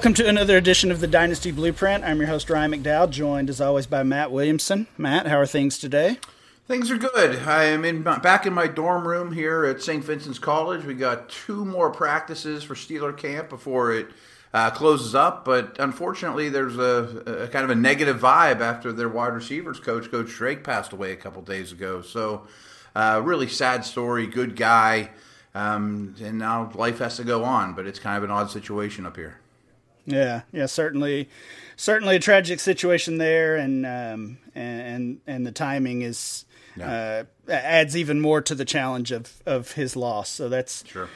Welcome to another edition of the Dynasty Blueprint. I'm your host, Ryan McDowell, joined as always by Matt Williamson. Matt, how are things today? Things are good. I am in back in my dorm room here at St. Vincent's College. We got two more practices for Steeler camp before it uh, closes up. But unfortunately, there's a, a, kind of a negative vibe after their wide receivers coach, Coach Drake, passed away a couple days ago. So, uh, really sad story. Good guy, um, and now life has to go on. But it's kind of an odd situation up here. Yeah, yeah, certainly, certainly a tragic situation there, and um, and and the timing is yeah. uh, adds even more to the challenge of of his loss. So that's sure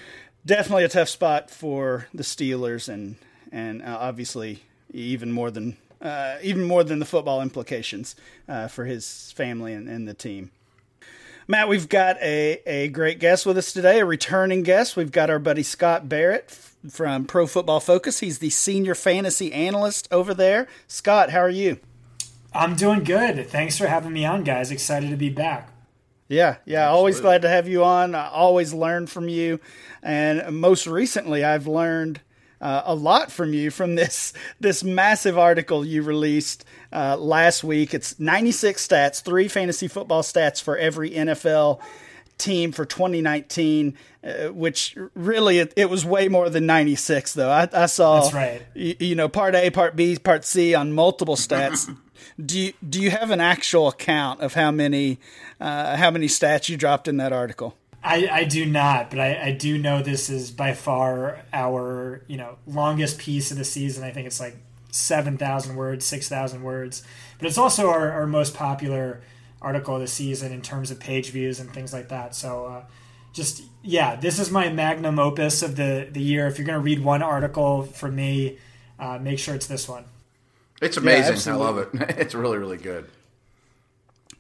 definitely a tough spot for the Steelers, and and uh, obviously even more than uh, even more than the football implications uh, for his family and, and, the team. Matt, we've got a, a great guest with us today, a returning guest. We've got our buddy Scott Barrett from Pro Football Focus. He's the senior fantasy analyst over there. Scott, how are you? I'm doing good. Thanks for having me on, guys. Excited to be back. Yeah, yeah. Absolutely. Always glad to have you on. I always learn from you. And most recently, I've learned uh, a lot from you from this this massive article you released uh, last week. It's 96 stats, three fantasy football stats for every NFL team for 2019, uh, which really it, it, was way more than 96 though. I, I saw That's right. You, you know part A, part B, part C on multiple stats. do you do you have an actual account of how many uh, how many stats you dropped in that article? I, I do not, but I, I do know this is by far our you know longest piece of the season. I think it's like seven thousand words, six thousand words, but it's also our, our most popular article of the season in terms of page views and things like that. So uh, just yeah, this is my magnum opus of the the year. If you're going to read one article from me, uh, make sure it's this one. It's amazing. Yeah, I love it. It's really really good.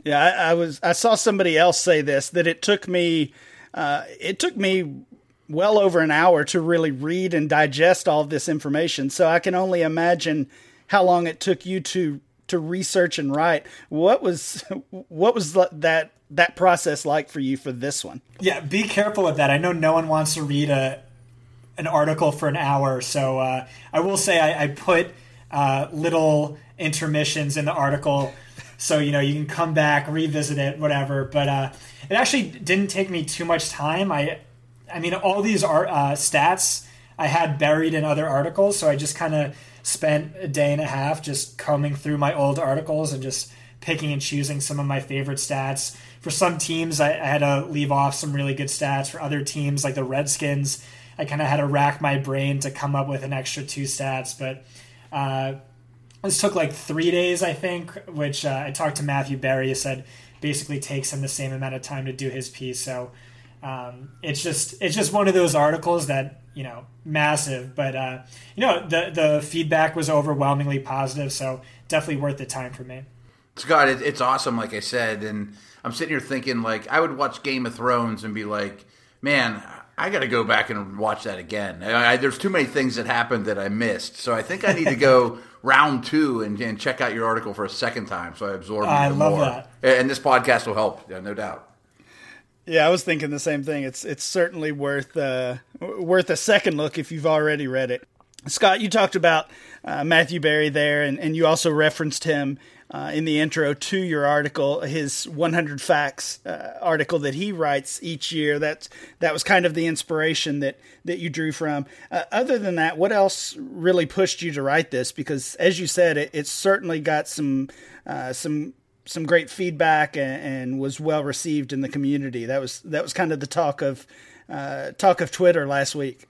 Yeah, I, I, was I saw somebody else say this that it took me uh, it took me well over an hour to really read and digest all this information. So I can only imagine how long it took you to to research and write. What was what was that that process like for you for this one? Yeah, be careful with that. I know no one wants to read a an article for an hour, so uh, I will say I, I put uh, little intermissions in the article, so you know you can come back, revisit it, whatever. But uh, it actually didn't take me too much time. I, I mean, all these art, uh, stats I had buried in other articles, so I just kind of spent a day and a half just combing through my old articles and just picking and choosing some of my favorite stats. For some teams, I, I had to leave off some really good stats. For other teams, like the Redskins, I kind of had to rack my brain to come up with an extra two stats. But uh, this took like three days, I think, which uh, I talked to Matthew Berry. He said basically takes him the same amount of time to do his piece. So um, it's just it's just one of those articles that you know massive, but uh, you know the the feedback was overwhelmingly positive. So definitely worth the time for me. Scott, it, it's awesome. Like I said, and I'm sitting here thinking like I would watch Game of Thrones and be like, man. I got to go back and watch that again. I, there's too many things that happened that I missed, so I think I need to go round two and, and, check out your article for a second time so I absorb I even love more. that. And this podcast will help, yeah, no doubt. Yeah, I was thinking the same thing. It's it's certainly worth uh, worth a second look if you've already read it. Scott, you talked about uh, Matthew Berry there, and, and you also referenced him uh, in the intro to your article, his 100 Facts uh, article that he writes each year. That that was kind of the inspiration that that you drew from. Uh, other than that, what else really pushed you to write this? Because as you said, it, it certainly got some uh, some some great feedback and, and, was well received in the community. That was that was kind of the talk of uh, talk of Twitter last week.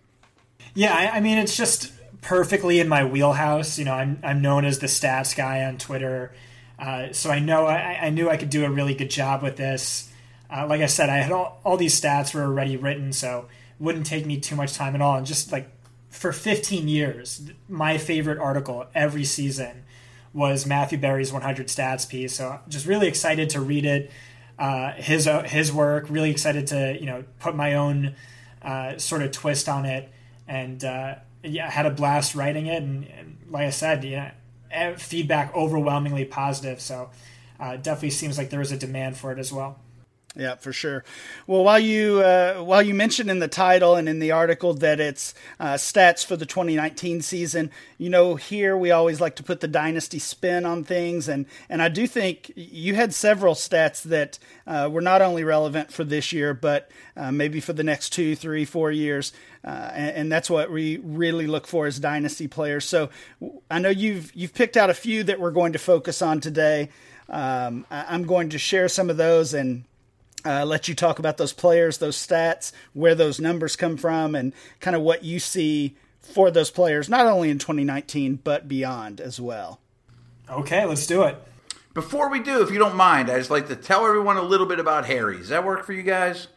Yeah, I, I mean it's just perfectly in my wheelhouse. You know, I'm I'm known as the stats guy on Twitter. Uh, so I know I, I, knew I could do a really good job with this. Uh, like I said, I had all, all these stats were already written, so it wouldn't take me too much time at all. And just like for 15 years, my favorite article every season was Matthew Berry's 100 stats piece. So just really excited to read it. Uh, his uh, his work. Really excited to you know put my own uh, sort of twist on it, and yeah, had a blast writing it. And, and like I said, yeah feedback overwhelmingly positive. So uh, definitely seems like there was a demand for it as well. Yeah, for sure. Well, while you uh, while you mentioned in the title and in the article that it's uh, stats for the 2019 season, you know, here we always like to put the dynasty spin on things, and and I do think you had several stats that uh, were not only relevant for this year, but uh, maybe for the next two, three, four years, uh, and, and that's what we really look for as dynasty players. So I know you've you've picked out a few that we're going to focus on today. Um, I'm going to share some of those and uh, let you talk about those players, those stats, where those numbers come from, and kind of what you see for those players, not only in 2019, but beyond as well. Okay, let's do it. Before we do, if you don't mind, I'd just like to tell everyone a little bit about Harry's. Does that work for you guys?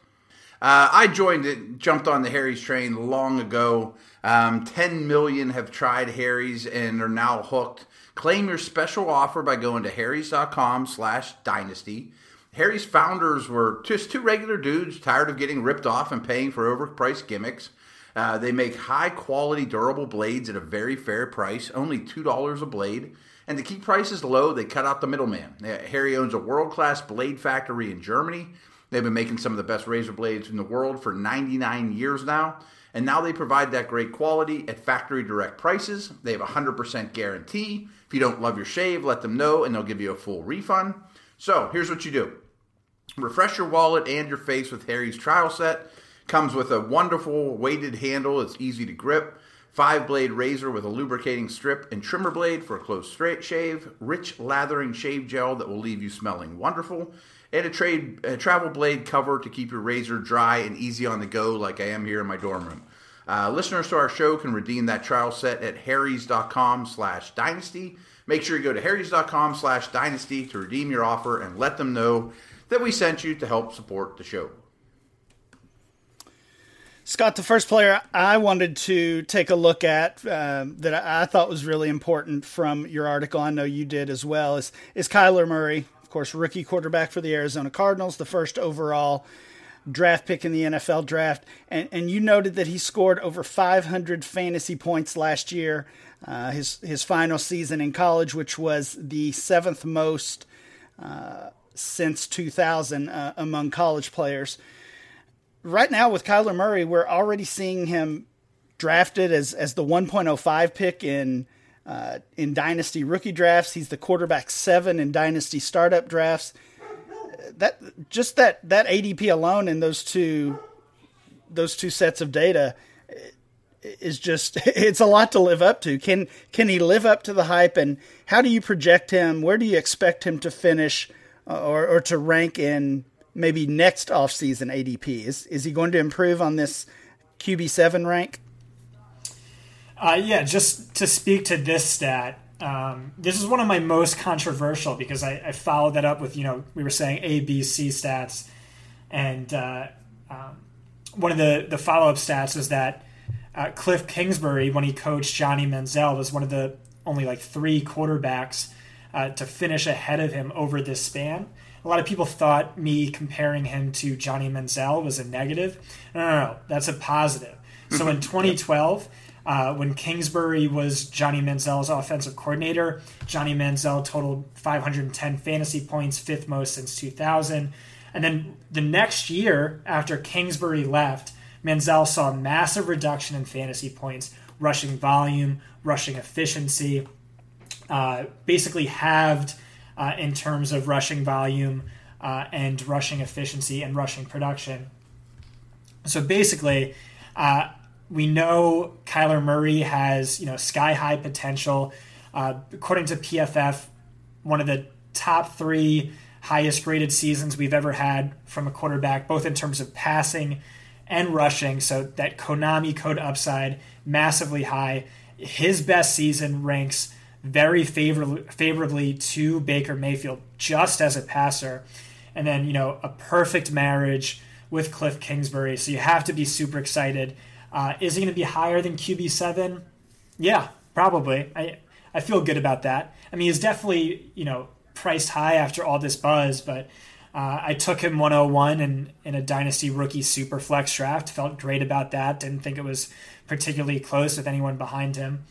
Uh, I joined it, jumped on the Harry's train long ago. Um, 10 million have tried Harry's and are now hooked. Claim your special offer by going to harrys.com slash dynasty. Harry's founders were just two regular dudes tired of getting ripped off and paying for overpriced gimmicks. Uh, they make high quality, durable blades at a very fair price, only $2 a blade. And to keep prices low, they cut out the middleman. Harry owns a world class blade factory in Germany. They've been making some of the best razor blades in the world for 99 years now. And now they provide that great quality at factory direct prices. They have a 100% guarantee. If you don't love your shave, let them know and they'll give you a full refund. So here's what you do refresh your wallet and your face with Harry's trial set. Comes with a wonderful weighted handle, it's easy to grip. Five blade razor with a lubricating strip and trimmer blade for a close straight shave. Rich lathering shave gel that will leave you smelling wonderful. And a, trade, a travel blade cover to keep your razor dry and easy on the go, like I am here in my dorm room. Uh, listeners to our show can redeem that trial set at harrys.com slash dynasty. Make sure you go to harrys.com slash dynasty to redeem your offer and let them know that we sent you to help support the show. Scott, the first player I wanted to take a look at um, that I thought was really important from your article, I know you did as well, is, is Kyler Murray. Of course, rookie quarterback for the Arizona Cardinals, the first overall draft pick in the NFL draft. And, and you noted that he scored over 500 fantasy points last year, uh, his, his final season in college, which was the seventh most uh, since 2000 uh, among college players. Right now, with Kyler Murray, we're already seeing him drafted as, as the 1.05 pick in uh, in dynasty rookie drafts. He's the quarterback seven in dynasty startup drafts. That just that that ADP alone in those two those two sets of data is just it's a lot to live up to. Can can he live up to the hype and how do you project him? Where do you expect him to finish or, or to rank in maybe next offseason ADP? Is, is he going to improve on this QB7 rank? Uh, yeah, just to speak to this stat, um, this is one of my most controversial because I, I, followed that up with, you know, we were saying A, B, C stats. And uh, um, one of the, the follow up stats was that uh, Cliff Kingsbury, when he coached Johnny Manziel, was one of the only like three quarterbacks uh, to finish ahead of him over this span. A lot of people thought me comparing him to Johnny Manziel was a negative. No, no, no, that's a positive. So in 2012, uh, when Kingsbury was Johnny Manziel's offensive coordinator, Johnny Manziel totaled 510 fantasy points, fifth most since 2000. And then the next year, after Kingsbury left, Manziel saw a massive reduction in fantasy points, rushing volume, rushing efficiency uh, basically halved uh, in terms of rushing volume uh, and rushing efficiency and rushing production. So basically, uh, we know Kyler Murray has you know sky high potential. Uh, according to PFF, one of the top three highest graded seasons we've ever had from a quarterback, both in terms of passing and rushing. So that Konami code upside massively high. His best season ranks very favorably, favorably to Baker Mayfield just as a passer. And then, you know, a perfect marriage with Cliff Kingsbury. So you have to be super excited. Uh, is he going to be higher than QB7? Yeah, probably. I, I feel good about that. I mean, he's definitely, you know, priced high after all this buzz, but uh, I took him 101 in, in a Dynasty rookie super flex draft. Felt great about that. Didn't think it was particularly close with anyone behind him.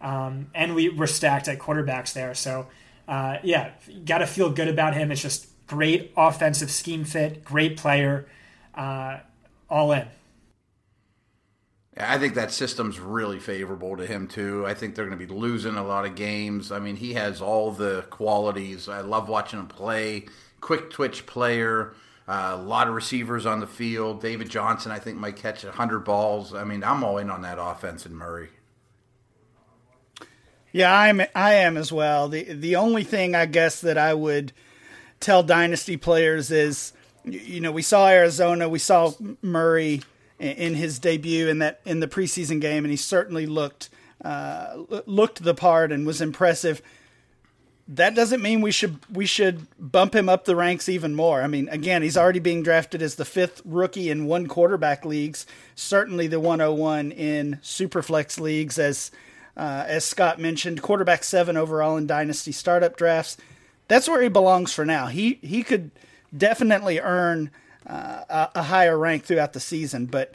Um, and we were stacked at quarterbacks there. So, uh, yeah, got to feel good about him. It's just great offensive scheme fit, great player, uh, all in. I think that system's really favorable to him too. I think they're going to be losing a lot of games. I mean, he has all the qualities. I love watching him play. Quick twitch player. Uh, a lot of receivers on the field. David Johnson, I think, might catch hundred balls. I mean, I'm all in on that offense in Murray. Yeah, I'm. I am as well. the The only thing I guess that I would tell dynasty players is, you know, we saw Arizona, we saw Murray in his debut in that in the preseason game, and he certainly looked uh, looked the part and was impressive. That doesn't mean we should we should bump him up the ranks even more. I mean, again, he's already being drafted as the fifth rookie in one quarterback leagues, certainly the 101 in superflex leagues, as uh, as Scott mentioned, quarterback seven overall in dynasty startup drafts. That's where he belongs for now. He he could definitely earn uh, a, a higher rank throughout the season, but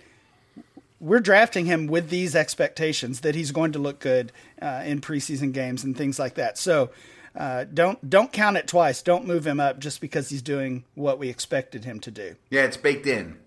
we're drafting him with these expectations that he's going to look good uh, in preseason games and things like that. So uh, don't don't count it twice. Don't move him up just because he's doing what we expected him to do. Yeah, it's baked in.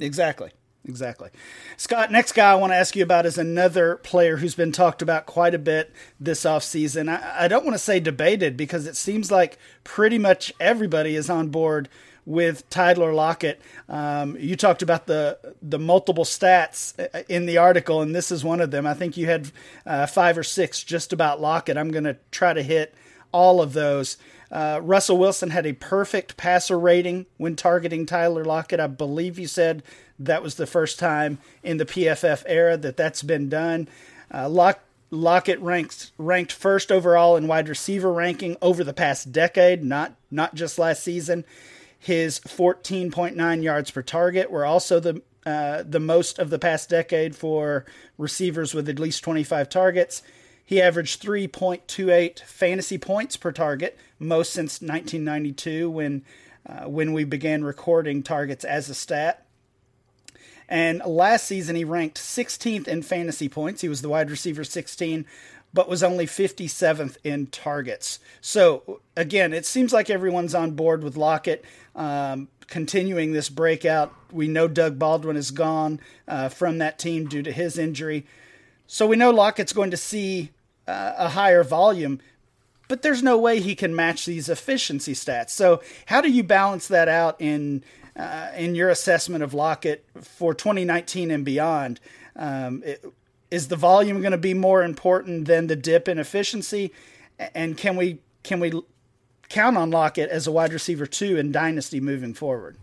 Exactly. Exactly. Scott, next guy I want to ask you about is another player who's been talked about quite a bit this offseason. I, I don't want to say debated because it seems like pretty much everybody is on board with Tyler Lockett. Um, you talked about the the multiple stats in the article, and this is one of them. I think you had uh, five or six just about Lockett. I'm going to try to hit all of those. Uh, Russell Wilson had a perfect passer rating when targeting Tyler Lockett. I believe you said that was the first time in the PFF era that that's been done. Uh, Lock, Lockett ranked ranked first overall in wide receiver ranking over the past decade, not not just last season. His 14.9 yards per target were also the uh, the most of the past decade for receivers with at least 25 targets. He averaged 3.28 fantasy points per target, most since 1992 when uh, when we began recording targets as a stat. And last season he ranked 16th in fantasy points. He was the wide receiver 16, but was only 57th in targets. So again, it seems like everyone's on board with Lockett um, continuing this breakout. We know Doug Baldwin is gone uh, from that team due to his injury. So we know Lockett's going to see uh, a higher volume, but there's no way he can match these efficiency stats. So how do you balance that out in uh, in your assessment of Lockett for 2019 and beyond? Um, it, is the volume going to be more important than the dip in efficiency? And can we can we count on Lockett as a wide receiver two in Dynasty moving forward?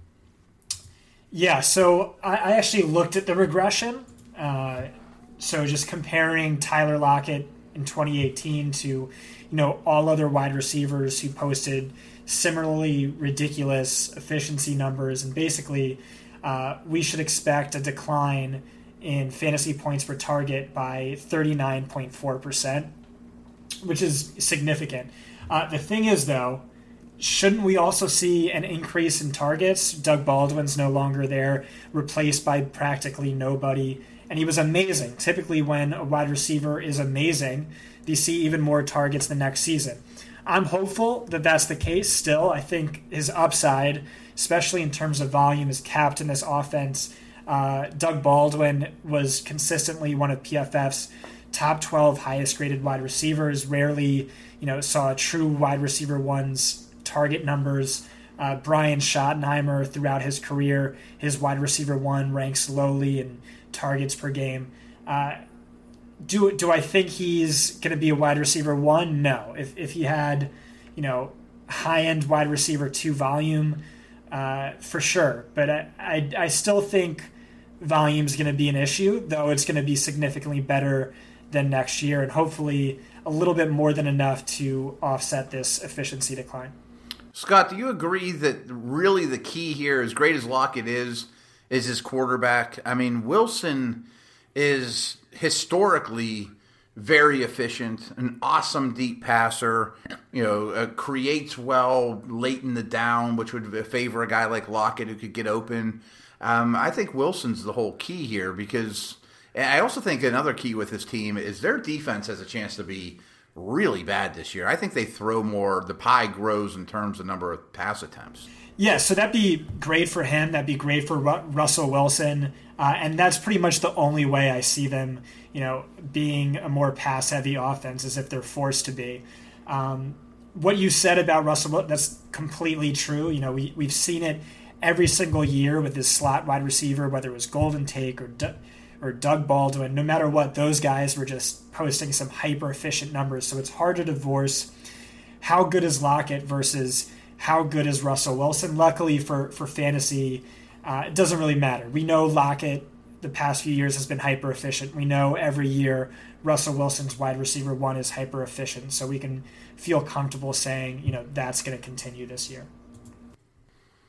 Yeah, so I, I actually looked at the regression. Uh, so just comparing Tyler Lockett in 2018 to you know all other wide receivers who posted similarly ridiculous efficiency numbers, and basically uh, we should expect a decline in fantasy points per target by 39.4%, which is significant. Uh, the thing is, though, shouldn't we also see an increase in targets? Doug Baldwin's no longer there, replaced by practically nobody. And he was amazing. Typically, when a wide receiver is amazing, you see even more targets the next season. I'm hopeful that that's the case still. I think his upside, especially in terms of volume, is capped in this offense. Uh, Doug Baldwin was consistently one of PFF's top 12 highest graded wide receivers. Rarely, you know, saw true wide receiver one's target numbers. Uh, Brian Schottenheimer, throughout his career, his wide receiver one ranks lowly in targets per game. Uh, do do I think he's going to be a wide receiver one? No. If if he had, you know, high end wide receiver two volume, uh, for sure. But I, I I still think volume is going to be an issue, though it's going to be significantly better than next year, and hopefully a little bit more than enough to offset this efficiency decline. Scott, do you agree that really the key here, as great as Lockett is, is his quarterback? I mean, Wilson is historically very efficient, an awesome deep passer. You know, uh, creates well late in the down, which would favor a guy like Lockett who could get open. Um, I think Wilson's the whole key here because I also think another key with this team is their defense has a chance to be really bad this year. I think they throw more. The pie grows in terms of number of pass attempts. Yeah, so that'd be great for him. That'd be great for Ru- Russell Wilson, uh, and that's pretty much the only way I see them, you know, being a more pass-heavy offense, as if they're forced to be. Um, what you said about Russell, that's completely true. You know, we we've seen it every single year with this slot wide receiver, whether it was Golden Tate or or Doug Baldwin. No matter what, those guys were just posting some hyper efficient numbers. So it's hard to divorce how good is Lockett versus how good is Russell Wilson. Luckily for for fantasy, uh, it doesn't really matter. We know Lockett the past few years has been hyper efficient. We know every year Russell Wilson's wide receiver one is hyper efficient, so we can feel comfortable saying you know that's going to continue this year.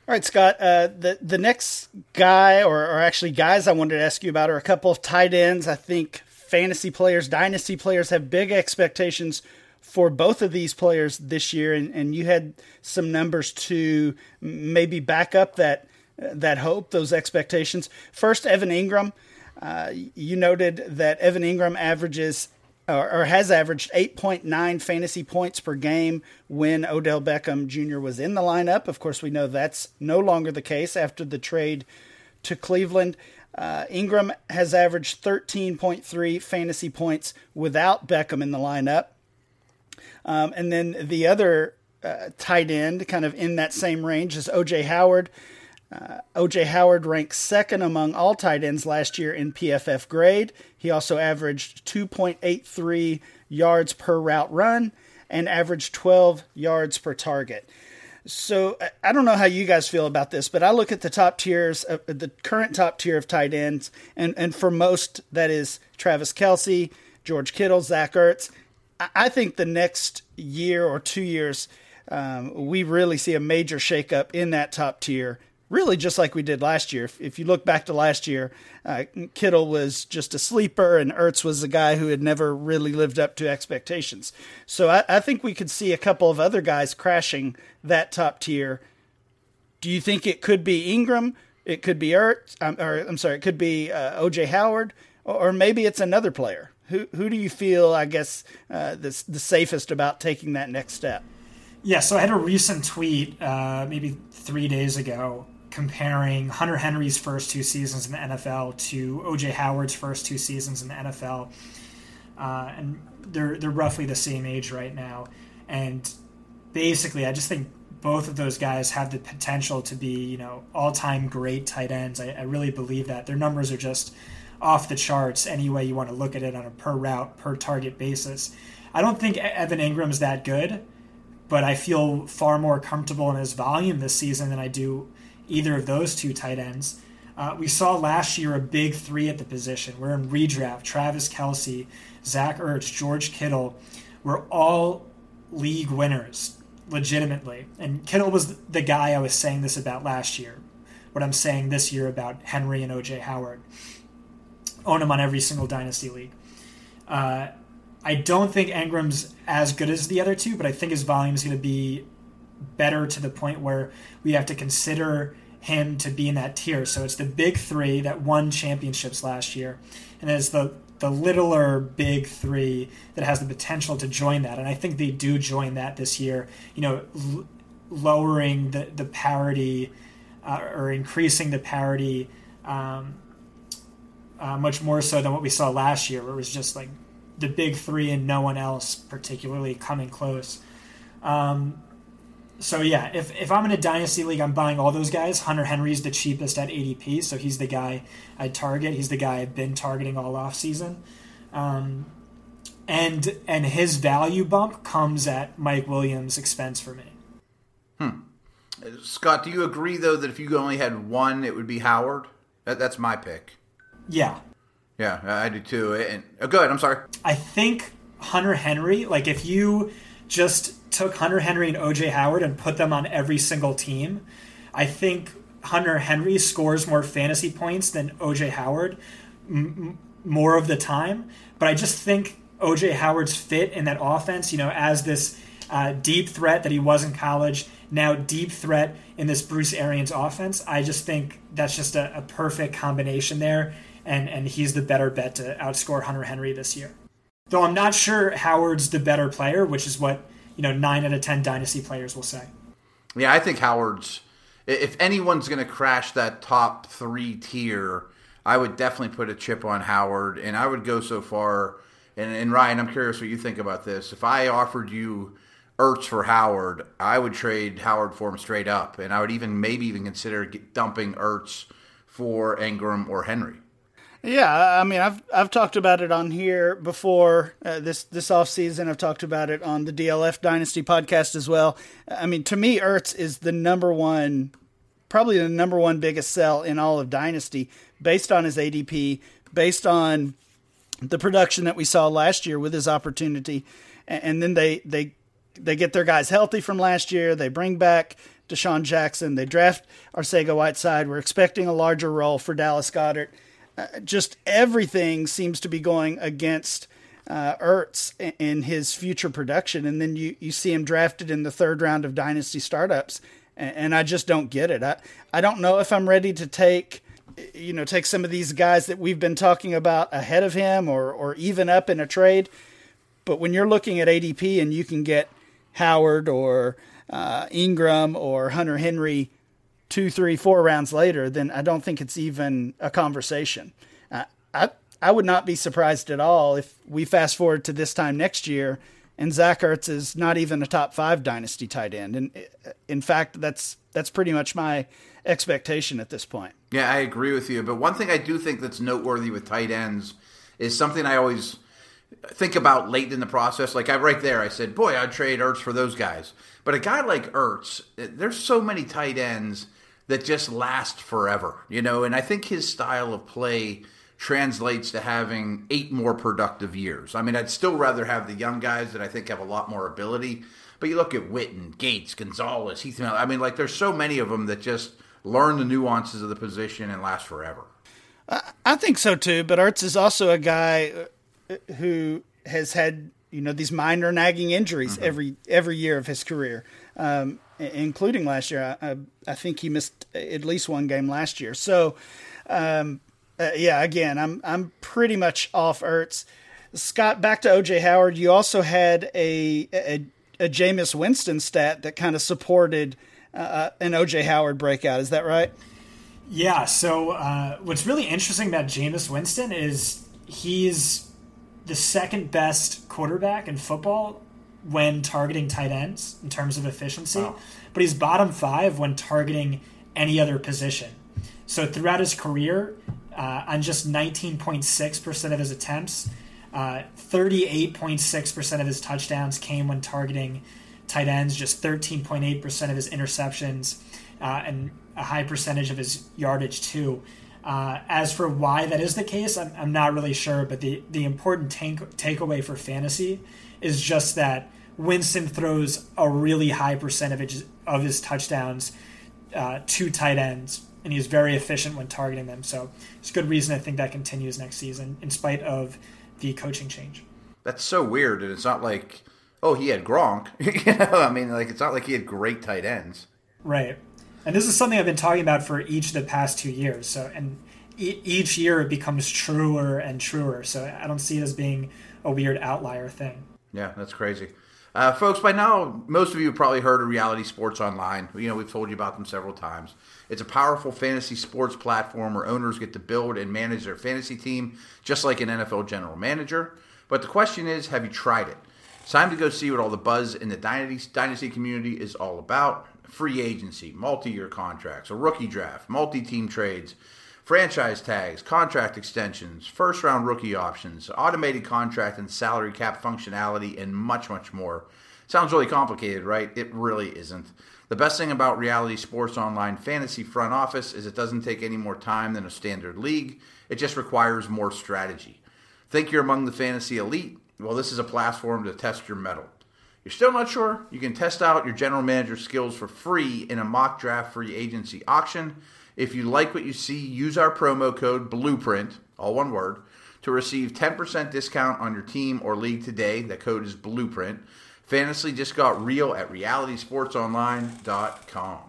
All right, Scott. Uh, the the next guy, or, or actually guys, I wanted to ask you about are a couple of tight ends. I think fantasy players, dynasty players have big expectations for both of these players this year, and, and you had some numbers to maybe back up that that hope, those expectations. First, Evan Engram. Uh, you noted that Evan Engram averages or, or has averaged 8.9 fantasy points per game when Odell Beckham Jr. was in the lineup. Of course, we know that's no longer the case after the trade to Cleveland. Uh, Engram has averaged 13.3 fantasy points without Beckham in the lineup. Um, and then the other uh, tight end, kind of in that same range, is OJ Howard. Uh, OJ Howard ranked second among all tight ends last year in PFF grade. He also averaged 2.83 yards per route run and averaged 12 yards per target. So I don't know how you guys feel about this, but I look at the top tiers, uh, the current top tier of tight ends, and, and for most that is Travis Kelce, George Kittle, Zach Ertz, I think the next year or two years, um, we really see a major shakeup in that top tier. Really, just like we did last year. If, if you look back to last year, uh, Kittle was just a sleeper, and Ertz was a guy who had never really lived up to expectations. So I, I think we could see a couple of other guys crashing that top tier. Do you think it could be Engram? It could be Ertz, um, or I'm sorry, it could be uh, OJ Howard, or, or maybe it's another player. Who who do you feel, I guess, uh, the the safest about taking that next step? Yeah, so I had a recent tweet, uh, maybe three days ago, comparing Hunter Henry's first two seasons in the NFL to OJ Howard's first two seasons in the NFL, uh, and they're they're roughly the same age right now, and basically, I just think both of those guys have the potential to be, you know, all time great tight ends. I, I really believe that their numbers are just off the charts any way you want to look at it on a per route, per target basis. I don't think Evan Engram is that good, but I feel far more comfortable in his volume this season than I do either of those two tight ends. Uh, we saw last year a big three at the position. We're in redraft. Travis Kelce, Zach Ertz, George Kittle were all league winners, legitimately. And Kittle was the guy I was saying this about last year. What I'm saying this year about Henry and OJ Howard own him on every single dynasty league. Uh, I don't think Engram's as good as the other two, but I think his volume is going to be better to the point where we have to consider him to be in that tier. So it's the big three that won championships last year, and it's the the littler big three that has the potential to join that. And I think they do join that this year. You know, l- lowering the the parity uh, or increasing the parity. Um, uh, much more so than what we saw last year, where it was just like the big three and no one else particularly coming close. Um, so yeah, if, if I'm in a dynasty league, I'm buying all those guys. Hunter Henry's the cheapest at ADP, so he's the guy I target. He's the guy I've been targeting all off season. Um, and and his value bump comes at Mike Williams' expense for me. Hmm. Scott, do you agree though that if you only had one, it would be Howard? That, that's my pick. Yeah. Yeah, I do too. And oh, good. I'm sorry. I think Hunter Henry, like if you just took Hunter Henry and OJ Howard and put them on every single team, I think Hunter Henry scores more fantasy points than OJ Howard m- more of the time. But I just think OJ Howard's fit in that offense, you know, as this uh, deep threat that he was in college, now deep threat in this Bruce Arians offense. I just think that's just a, a perfect combination there and and he's the better bet to outscore Hunter Henry this year. Though I'm not sure Howard's the better player, which is what you know nine out of ten dynasty players will say. Yeah, I think Howard's. If anyone's going to crash that top three tier, I would definitely put a chip on Howard, and I would go so far. And, and Ryan, I'm curious what you think about this. If I offered you Ertz for Howard, I would trade Howard for him straight up, and I would even maybe even consider dumping Ertz for Engram or Henry. Yeah, I mean, I've I've talked about it on here before uh, this this off season. I've talked about it on the DLF Dynasty podcast as well. I mean, to me, Ertz is the number one, probably the number one biggest sell in all of Dynasty, based on his ADP, based on the production that we saw last year with his opportunity, and then they they they get their guys healthy from last year. They bring back DeSean Jackson. They draft Arcega Whiteside. We're expecting a larger role for Dallas Goedert uh, just everything seems to be going against uh, Ertz in his future production, and then you, you see him drafted in the third round of dynasty startups, and, and I just don't get it. I I don't know if I'm ready to take you know take some of these guys that we've been talking about ahead of him or or even up in a trade, but when you're looking at ADP and you can get Howard or uh, Engram or Hunter Henry two, three, four rounds later, then I don't think it's even a conversation. Uh, I I would not be surprised at all if we fast forward to this time next year and Zach Ertz is not even a top five dynasty tight end. And uh, in fact, that's that's pretty much my expectation at this point. Yeah, I agree with you. But one thing I do think that's noteworthy with tight ends is something I always think about late in the process. Like I right there, I said, "Boy, I'd trade Ertz for those guys." But a guy like Ertz, there's so many tight ends that just last forever, you know. And I think his style of play translates to having eight more productive years. I mean, I'd still rather have the young guys that I think have a lot more ability. But you look at Witten, Gates, Gonzalez, Heath. I mean, like there's so many of them that just learn the nuances of the position and last forever. I think so too. But Ertz is also a guy uh, who has had you know these minor nagging injuries mm-hmm. every every year of his career. Um, including last year. I, I, think he missed at least one game last year. So, um, uh, yeah, again, I'm I'm pretty much off Ertz. Scott, back to OJ Howard. You also had a a, a Jameis Winston stat that kind of supported uh, uh an OJ Howard breakout. Is that right? Yeah. So uh, what's really interesting about Jameis Winston is he's the second best quarterback in football when targeting tight ends in terms of efficiency, wow. but he's bottom five when targeting any other position. So throughout his career, uh, on just 19.6% of his attempts, uh, 38.6% of his touchdowns came when targeting tight ends, just 13.8% of his interceptions, uh, and a high percentage of his yardage, too. Uh, as for why that is the case, I'm, I'm not really sure, but the, the important take, takeaway for fantasy is just that Winston throws a really high percentage of his touchdowns uh, to tight ends, and he's very efficient when targeting them. So it's a good reason I think that continues next season, in spite of the coaching change. That's so weird, and it's not like oh he had Gronk. you know, I mean, like it's not like he had great tight ends. Right, and this is something I've been talking about for each of the past two years. So and e- each year it becomes truer and truer. So I don't see it as being a weird outlier thing. Yeah, that's crazy. Uh, folks, by now, most of you have probably heard of Reality Sports Online. You know, we've told you about them several times. It's a powerful fantasy sports platform where owners get to build and manage their fantasy team just like an NFL general manager. But the question is, have you tried it? It's time to go see what all the buzz in the dynasty, community is all about. Free agency, multi-year contracts, a rookie draft, multi-team trades, franchise tags, contract extensions, first round rookie options, automated contract and salary cap functionality, and much, much more. Sounds really complicated, right? It really isn't. The best thing about Reality Sports Online Fantasy Front Office is it doesn't take any more time than a standard league, it just requires more strategy. Think you're among the fantasy elite? Well, this is a platform to test your mettle. You're still not sure? You can test out your general manager skills for free in a mock draft free agency auction. If you like what you see, use our promo code Blueprint, all one word, to receive 10% discount on your team or league today. That code is Blueprint. Fantasy just got real at realitysportsonline.com.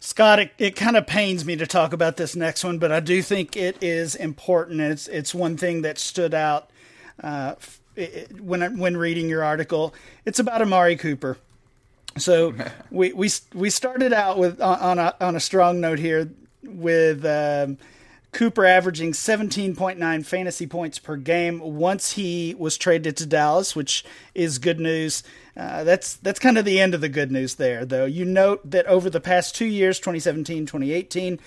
Scott, it, it kind of pains me to talk about this next one, but I do think it is important. It's it's one thing that stood out uh, it, when when reading your article. It's about Amari Cooper. So we we we started out with on a on a strong note here with. Um, Cooper averaging 17.9 fantasy points per game once he was traded to Dallas, which is good news. Uh, that's that's kind of the end of the good news there, though. You note that over the past two years, 2017, 2018,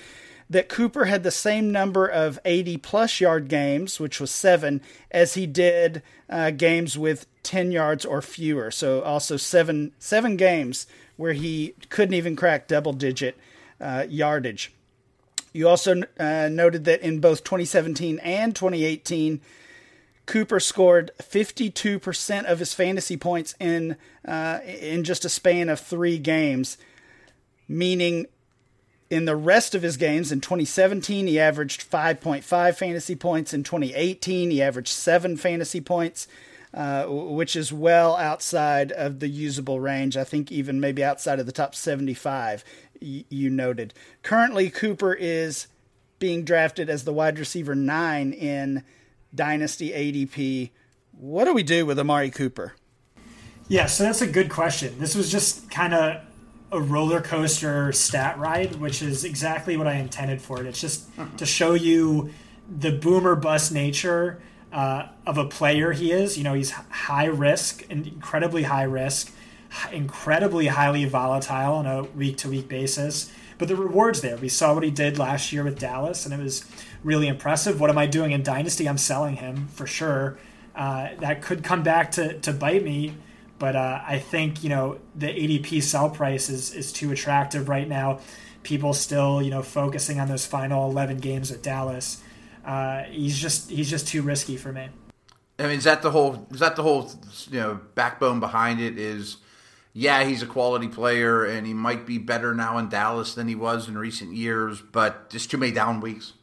that Cooper had the same number of 80 plus yard games, which was seven, as he did uh, games with 10 yards or fewer. So also seven seven games where he couldn't even crack double digit uh, yardage. You also uh, noted that in both 2017 and 2018, Cooper scored 52% of his fantasy points in uh, in just a span of three games, meaning in the rest of his games in 2017 he averaged 5.5 fantasy points in 2018 he averaged 7 fantasy points uh, which is well outside of the usable range i think even maybe outside of the top 75 you noted. Currently, Cooper is being drafted as the wide receiver nine in Dynasty ADP. What do we do with Amari Cooper? Yeah, so that's a good question. This was just kind of a roller coaster stat ride, which is exactly what I intended for it. It's just to show you the boomer bust nature uh, of a player he is. You know, he's high risk incredibly high risk incredibly highly volatile on a week to week basis. But the rewards there. We saw what he did last year with Dallas, and it was really impressive. What am I doing in Dynasty? I'm selling him for sure. Uh, that could come back to, to bite me, but uh, I think you know the ADP sell price is is too attractive right now. People still you know focusing on those final 11 games with Dallas. Uh, he's just he's just too risky for me. I mean, is that the whole is that the whole you know backbone behind it? Is yeah, he's a quality player and he might be better now in Dallas than he was in recent years, but just too many down weeks.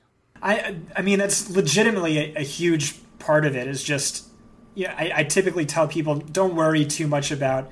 I I mean that's legitimately a, a huge part of it is just yeah I, I, typically tell people don't worry too much about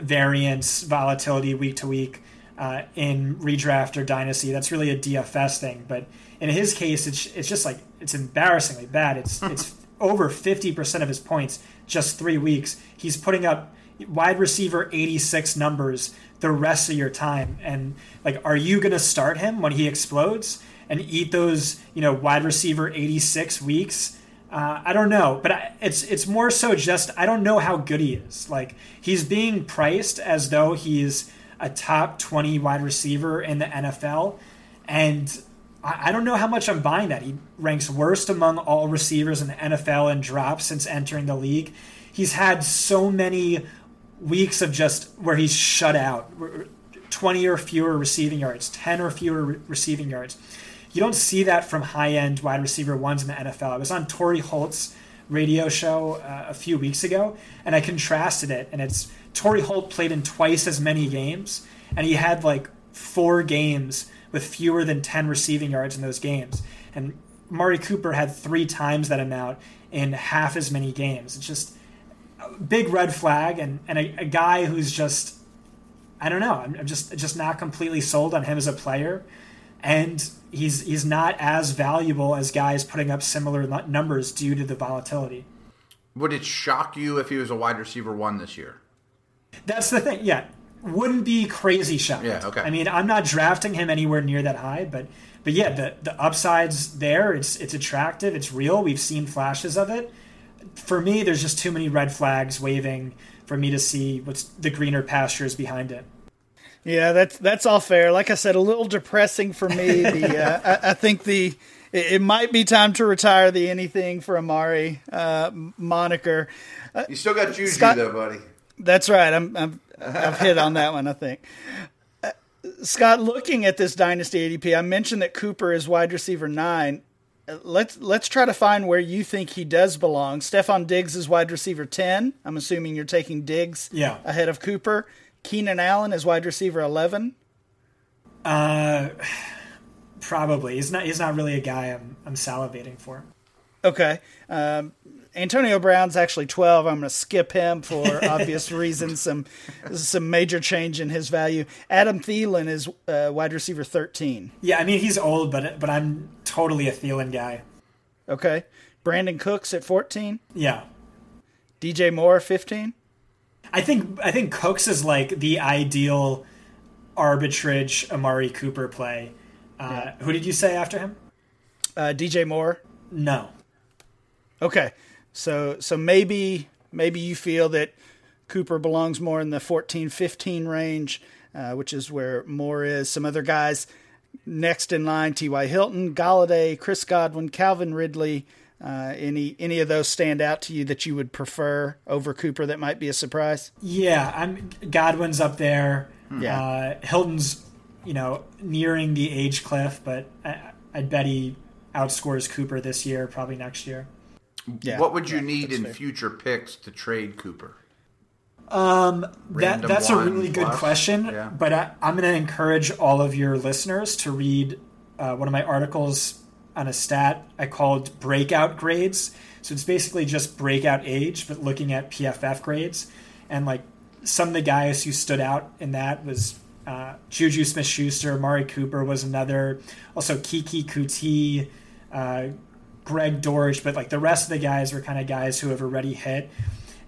variance volatility week to week uh, in redraft or dynasty that's really a DFS thing but in his case it's it's just like it's embarrassingly bad. It's it's over 50% of his points just 3 weeks. He's putting up wide receiver 86 numbers the rest of your time. And like are you going to start him when he explodes and eat those you know wide receiver 86 weeks? Uh, I don't know, but I, it's it's more so just I don't know how good he is. Like he's being priced as though he's a top twenty wide receiver in the NFL, and I, I don't know how much I'm buying that. He ranks worst among all receivers in the NFL in drops since entering the league. He's had so many weeks of just where he's shut out 20 or fewer receiving yards, 10 or fewer re- receiving yards. You don't see that from high end wide receiver ones in the NFL. I was on Torry Holt's radio show uh, a few weeks ago, and I contrasted it. And it's Torry Holt played in twice as many games, and he had like four games with fewer than 10 receiving yards in those games. And Mari Cooper had three times that amount in half as many games. It's just a big red flag and, and a, a, guy who's just I don't know I'm, just just not completely sold on him as a player and he's he's not as valuable as guys putting up similar numbers due to the volatility. Would it shock you if he was a wide receiver one this year? That's the thing. Yeah, wouldn't be crazy shocked. Yeah, okay. I mean, I'm not drafting him anywhere near that high, but but yeah, the the upsides there. It's it's attractive. It's real. We've seen flashes of it for me, there's just too many red flags waving for me to see what's the greener pastures behind it. Yeah, that's that's all fair. Like I said, a little depressing for me. The uh, I, I, think the it, it, might be time to retire the anything for Amari uh, moniker. Uh, you still got Juju Scott, though, buddy. That's right. I'm, I'm I've hit on that one. I think. Uh, Scott, looking at this dynasty ADP, I mentioned that Cooper is wide receiver nine let's let's try to find where you think he does belong. Stefon Diggs is wide receiver ten. I'm assuming you're taking Diggs yeah. ahead of Cooper. Keenan Allen is wide receiver eleven. Uh, probably. He's not. He's not really a guy I'm I'm salivating for. Okay. Um, Antonio Brown's actually 12. I'm going to skip him for obvious reasons. Some some major change in his value. Adam Thielen is uh, wide receiver 13. Yeah, I mean he's old, but but I'm totally a Thielen guy. Okay. Brandin Cooks at 14. Yeah, DJ Moore, 15? I think I think Cooks is like the ideal arbitrage Amari Cooper play. Uh, yeah. Who did you say after him? Uh, DJ Moore. No. Okay, so so maybe maybe you feel that Cooper belongs more in the 14-15 range, uh, which is where Moore is. Some other guys next in line: T.Y. Hilton, Golladay, Chris Godwin, Calvin Ridley. Uh, any any of those stand out to you that you would prefer over Cooper that might be a surprise? Yeah, I'm Godwin's up there. Yeah, uh, Hilton's you know nearing the age cliff, but I, I'd bet he outscores Cooper this year, probably next year. Yeah, what would you yeah, need in fair. future picks to trade Cooper? Um, that that's a really good plus. question, yeah. but I, am going to encourage all of your listeners to read uh, one of my articles on a stat I called breakout grades. So it's basically just breakout age, but looking at PFF grades. And like some of the guys who stood out in that was uh, Juju Smith Schuster, Mari Cooper was another, also Keke Coutee, uh, Greg Dortch, but like the rest of the guys were kind of guys who have already hit.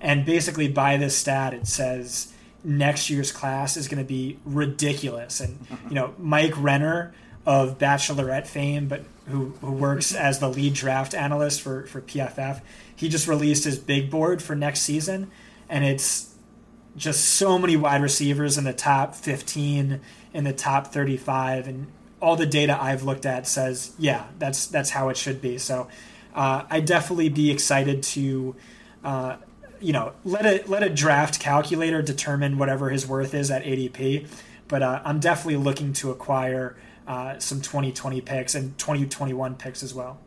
And basically, by this stat, it says next year's class is going to be ridiculous. And, you know, Mike Renner of Bachelorette fame, but who, who works as the lead draft analyst for, for PFF, he just released his big board for next season. And it's just so many wide receivers in the top 15, in the top 35. And all the data I've looked at says, yeah, that's, that's how it should be. So uh, I'd definitely be excited to. Uh, you know, let a let a draft calculator determine whatever his worth is at ADP. But uh, I'm definitely looking to acquire uh, some 2020 picks and 2021 picks as well.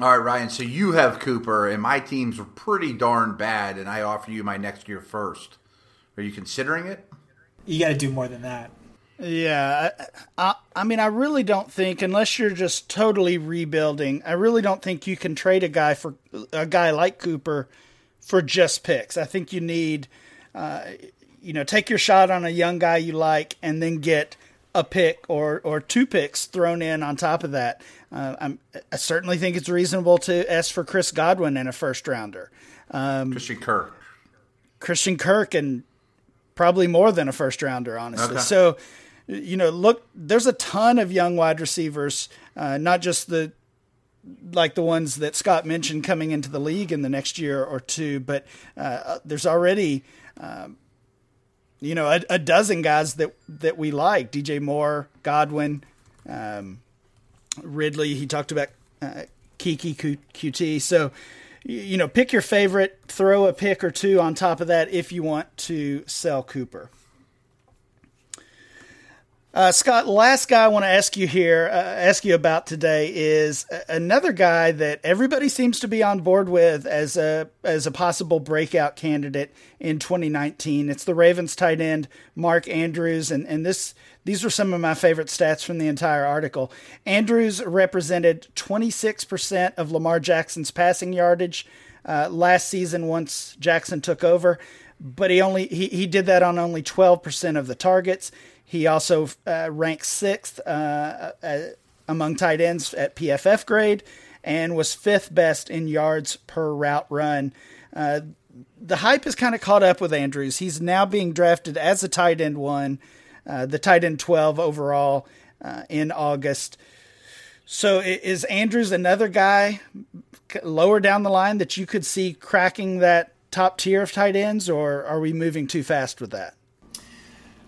All right, Ryan. So you have Cooper, and my teams are pretty darn bad, and I offer you my next year first. Are you considering it? You got to do more than that. Yeah, I, I, I, mean, I really don't think unless you're just totally rebuilding, I really don't think you can trade a guy for a guy like Cooper for just picks. I think you need, uh, you know, take your shot on a young guy you like, and then get a pick or or two picks thrown in on top of that. Uh, i certainly think it's reasonable to ask for Chris Godwin in a first rounder. Um, Christian Kirk. Christian Kirk and probably more than a first rounder, honestly. Okay. So, you know, look, there's a ton of young wide receivers, uh, not just the like the ones that Scott mentioned coming into the league in the next year or two, but uh, there's already. Um, you know, a, a, dozen guys that that we like: DJ Moore, Godwin, um, Ridley. He talked about uh, Keke Coutee. So, you know, pick your favorite. Throw a pick or two on top of that if you want to sell Cooper. Uh, Scott, last guy I want to ask you here, uh, ask you about today is another guy that everybody seems to be on board with as a as a possible breakout candidate in 2019. It's the Ravens tight end Mark Andrews, and and this these were some of my favorite stats from the entire article. Andrews represented 26% of Lamar Jackson's passing yardage uh, last season once Jackson took over, but he only he, he did that on only 12% of the targets. He also uh, ranks sixth uh, uh, among tight ends at PFF grade and was fifth best in yards per route run. Uh, the hype is kind of caught up with Andrews. He's now being drafted as a tight end one, uh, the tight end 12 overall in August. So is Andrews another guy lower down the line that you could see cracking that top tier of tight ends, or are we moving too fast with that?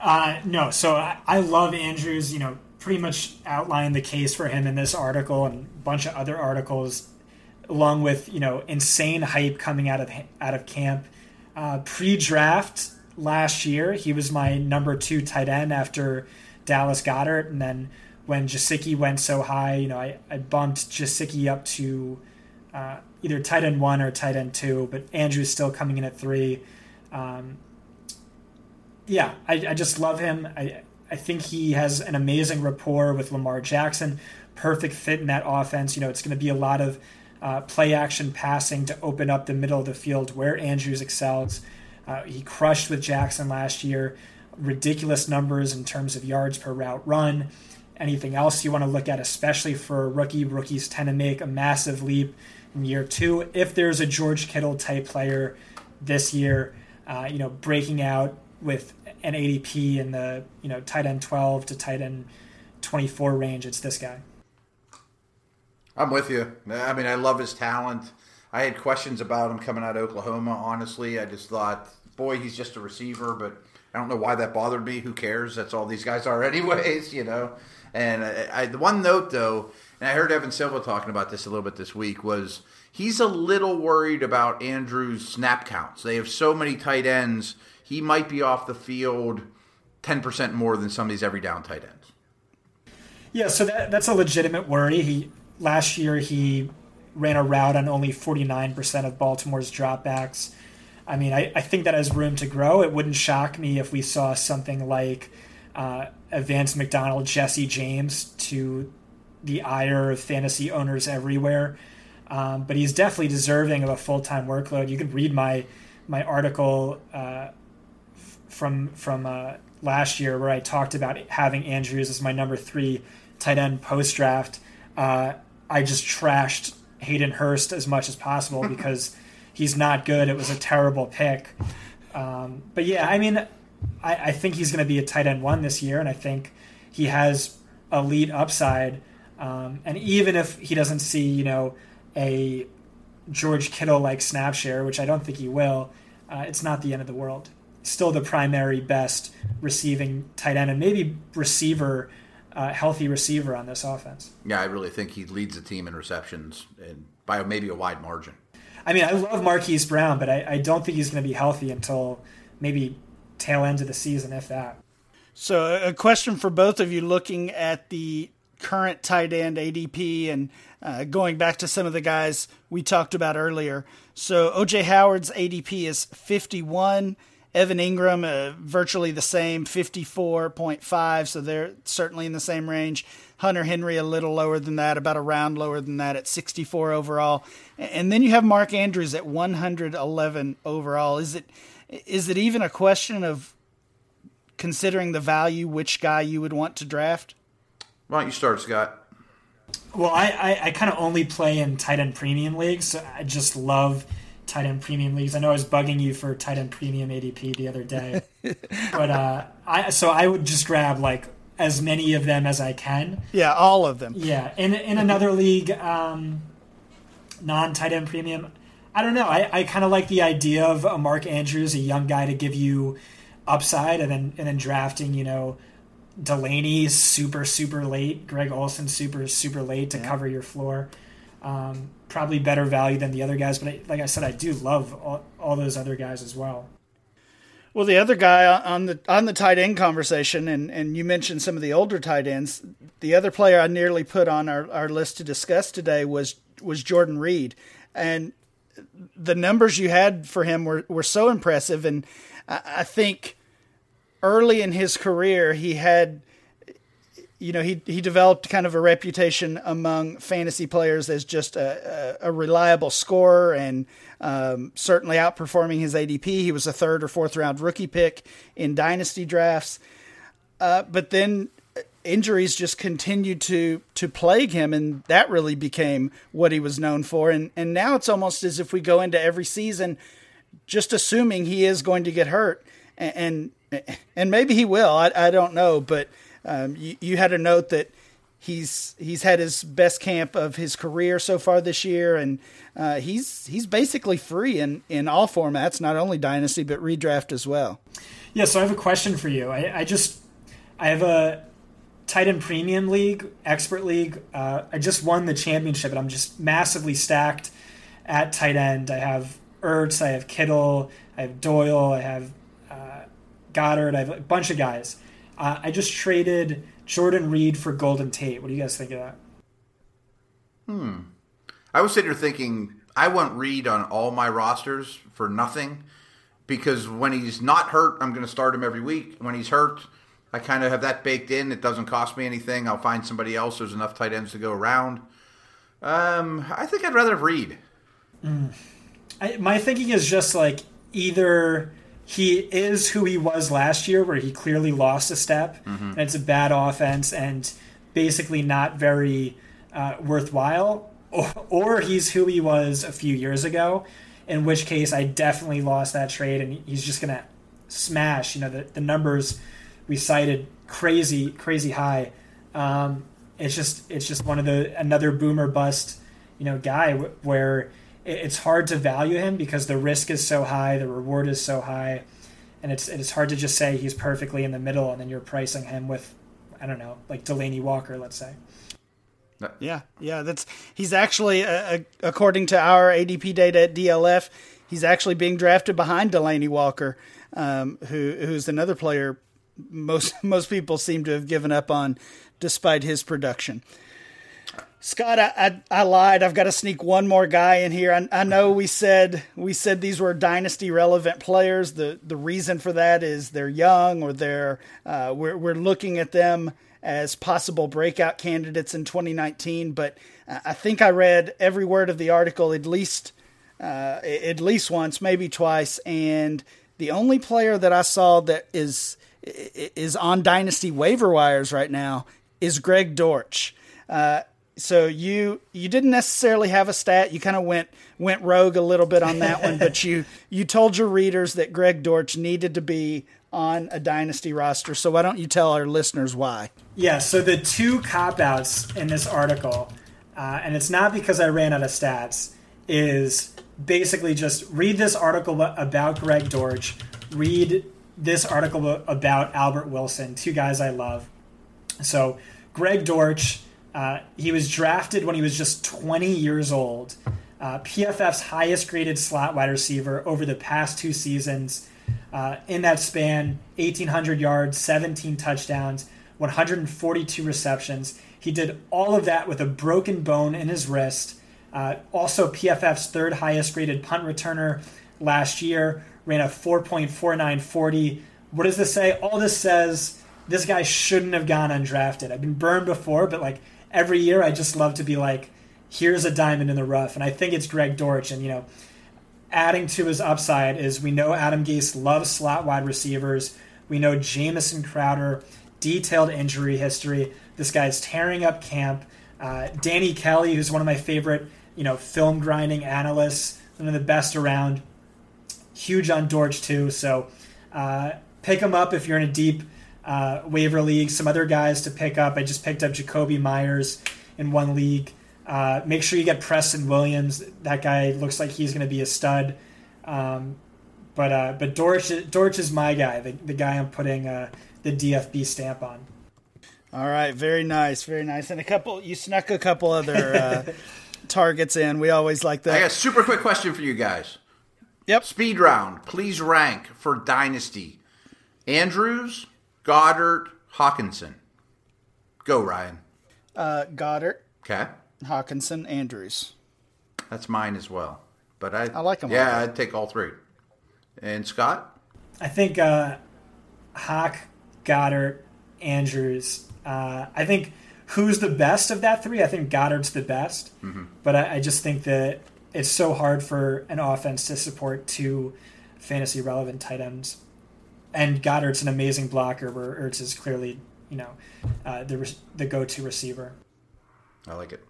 Uh, no, so I, I, love Andrews. You know, pretty much outlined the case for him in this article and a bunch of other articles, along with you know insane hype coming out of out of camp. Uh, pre-draft last year, he was my number two tight end after Dallas Goedert, and then when Gesicki went so high, you know, I, I bumped Gesicki up to uh, either tight end one or tight end two, but Andrews still coming in at three. Um, yeah, I, I just love him. I I think he has an amazing rapport with Lamar Jackson. Perfect fit in that offense. You know, it's going to be a lot of uh, play action passing to open up the middle of the field where Andrews excels. Uh, he crushed with Jackson last year. Ridiculous numbers in terms of yards per route run. Anything else you want to look at, especially for a rookie? Rookies tend to make a massive leap in year two. If there's a George Kittle type player this year. Uh, you know, breaking out with an ADP in the you know tight end 12 to tight end 24 range. It's this guy. I'm with you. I mean, I love his talent. I had questions about him coming out of Oklahoma. Honestly, I just thought, boy, he's just a receiver, but I don't know why that bothered me. Who cares? That's all these guys are, anyways. You know. And I, I, the one note though, and I heard Evan Silva talking about this a little bit this week, was he's a little worried about Andrews' snap counts. They have so many tight ends. He might be off the field ten percent more than some of these every down tight ends. Yeah, so that, that's a legitimate worry. He last year he ran a route on only 49% of Baltimore's dropbacks. I mean, I, I think that has room to grow. It wouldn't shock me if we saw something like uh, Vance McDonald, Jesse James to the ire of fantasy owners everywhere. Um, but he's definitely deserving of a full time workload. You can read my my article uh, from from uh, last year where I talked about having Andrews as my number three tight end post draft. Uh, I just trashed Hayden Hurst as much as possible because he's not good. It was a terrible pick. Um, but yeah, I mean, I, I think he's going to be a tight end one this year, and I think he has elite upside. Um, and even if he doesn't see, you know, a George Kittle like snap share, which I don't think he will, uh, it's not the end of the world. Still the primary best receiving tight end and maybe receiver, uh, healthy receiver on this offense. Yeah, I really think he leads the team in receptions and by maybe a wide margin. I mean, I love Marquise Brown, but I, I don't think he's going to be healthy until maybe tail end of the season, if that. So, a question for both of you looking at the current tight end ADP and uh, going back to some of the guys we talked about earlier. So, OJ Howard's ADP is 51. Evan Engram, uh, virtually the same, 54.5. So, they're certainly in the same range. Hunter Henry, a little lower than that, about a round lower than that at 64 overall. And then you have Mark Andrews at 111 overall. Is it is it even a question of considering the value which guy you would want to draft? Why don't you start, Scott? Well, I, I, I kind of only play in tight end premium leagues. So I just love tight end premium leagues. I know I was bugging you for tight end premium ADP the other day, but uh, I so I would just grab like as many of them as I can. Yeah, all of them. Yeah, in in another league, um, non tight end premium, I don't know. I, I kind of like the idea of a Mark Andrews, a young guy to give you upside, and then and then drafting, you know, Delanie super super late, Greg Olsen super super late to yeah. cover your floor. Um, probably better value than the other guys, but I, like I said, I do love all, all those other guys as well. Well, the other guy on the on the tight end conversation, and, and you mentioned some of the older tight ends. The other player I nearly put on our, our list to discuss today was was Jordan Reed, and the numbers you had for him were, were so impressive. And I, I think early in his career, he had, you know, he, he developed kind of a reputation among fantasy players as just a, a, a reliable scorer and um, certainly outperforming his ADP. He was a third or fourth round rookie pick in dynasty drafts. Uh, but then injuries just continued to to plague him and that really became what he was known for and and now it's almost as if we go into every season just assuming he is going to get hurt and and, and maybe he will I, I don't know but um, you, you had a note that he's he's had his best camp of his career so far this year and uh, he's he's basically free in in all formats not only dynasty but redraft as well yeah so i have a question for you i, I just i have a tight end premium league, expert league. Uh, I just won the championship, and I'm just massively stacked at tight end. I have Ertz, I have Kittle, I have Doyle, I have uh, Goedert, I have a bunch of guys. Uh, I just traded Jordan Reed for Golden Tate. What do you guys think of that? Hmm. I was sitting here thinking I want Reed on all my rosters for nothing because when he's not hurt, I'm going to start him every week. When he's hurt, I kind of have that baked in. It doesn't cost me anything. I'll find somebody else. There's enough tight ends to go around. Um, I think I'd rather have Reed. Mm. I, my thinking is just like either he is who he was last year, where he clearly lost a step, mm-hmm. and it's a bad offense and basically not very uh, worthwhile, or, or he's who he was a few years ago, In which case, I definitely lost that trade, and he's just gonna smash. You know, the the numbers we cited crazy, crazy high. Um, it's just it's just one of the another boomer bust, you know, guy where it's hard to value him because the risk is so high, the reward is so high, and it's it's hard to just say he's perfectly in the middle, and then you're pricing him with, I don't know, like Delanie Walker, let's say. Yeah, yeah, that's he's actually, uh, according to our ADP data at DLF, he's actually being drafted behind Delanie Walker, um, who who's another player most most people seem to have given up on, despite his production. Scott, I, I, I, lied. I've got to sneak one more guy in here. I, I, know we said we said these were dynasty relevant players. The the reason for that is they're young or they're uh, we're we're looking at them as possible breakout candidates in 2019. But I think I read every word of the article at least uh, at least once, maybe twice, and the only player that I saw that is is on dynasty waiver wires right now is Greg Dortch. Uh, so you you didn't necessarily have a stat. You kind of went went rogue a little bit on that one, but you you told your readers that Greg Dortch needed to be on a dynasty roster. So why don't you tell our listeners why? Yeah. So the two cop outs in this article, uh, and it's not because I ran out of stats, is basically just read this article about Greg Dortch, read this article about Albert Wilson, two guys I love. So Greg Dortch uh, he was drafted when he was just 20 years old. Uh, PFF's highest graded slot wide receiver over the past two seasons. Uh, in that span, 1,800 yards, 17 touchdowns, 142 receptions. He did all of that with a broken bone in his wrist. Uh, also, PFF's third highest graded punt returner last year ran a 4.4940. What does this say? All this says this guy shouldn't have gone undrafted. I've been burned before, but like every year I just love to be like, here's a diamond in the rough. And I think it's Greg Dortch. And, you know, adding to his upside is we know Adam Gase loves slot wide receivers. We know Jamison Crowder, detailed injury history. This guy's tearing up camp. Uh, Danny Kelly, who's one of my favorite, you know, film grinding analysts, one of the best around. Huge on Dortch too. So uh, pick him up if you're in a deep uh, waiver league. Some other guys to pick up. I just picked up Jakobi Meyers in one league. Uh, make sure you get Preston Williams. That guy looks like he's going to be a stud. Um, but uh, but Dortch, Dortch is my guy, the, the guy I'm putting uh, the DFB stamp on. All right, very nice, very nice. And a couple, you snuck a couple other uh, targets in. We always like that. I got a super quick question for you guys. Yep. Speed round. Please rank for Dynasty. Andrews, Goedert, Hockenson. Go, Ryan. Uh, Goedert. Okay. Hockenson, Andrews. That's mine as well. But I, I like them. Yeah, I'd take all three. And Scott? I think uh, Hawk, Goedert, Andrews. Uh, I think who's the best of that three? I think Goedert's the best. Mm-hmm. But I, I just think that it's so hard for an offense to support two fantasy relevant tight ends and Goedert's an amazing blocker, where Ertz is clearly, you know, uh, the the go to receiver. I like it.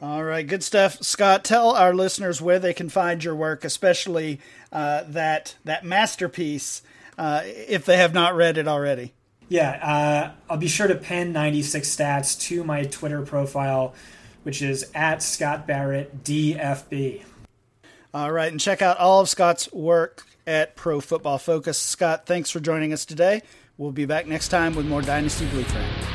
All right, good stuff, Scott. Tell our listeners where they can find your work, especially uh, that that masterpiece, uh, if they have not read it already. Yeah, uh, I'll be sure to pin 96 stats to my Twitter profile, which is at Scott Barrett DFB. All right, and check out all of Scott's work at Pro Football Focus. Scott, thanks for joining us today. We'll be back next time with more Dynasty Blueprint.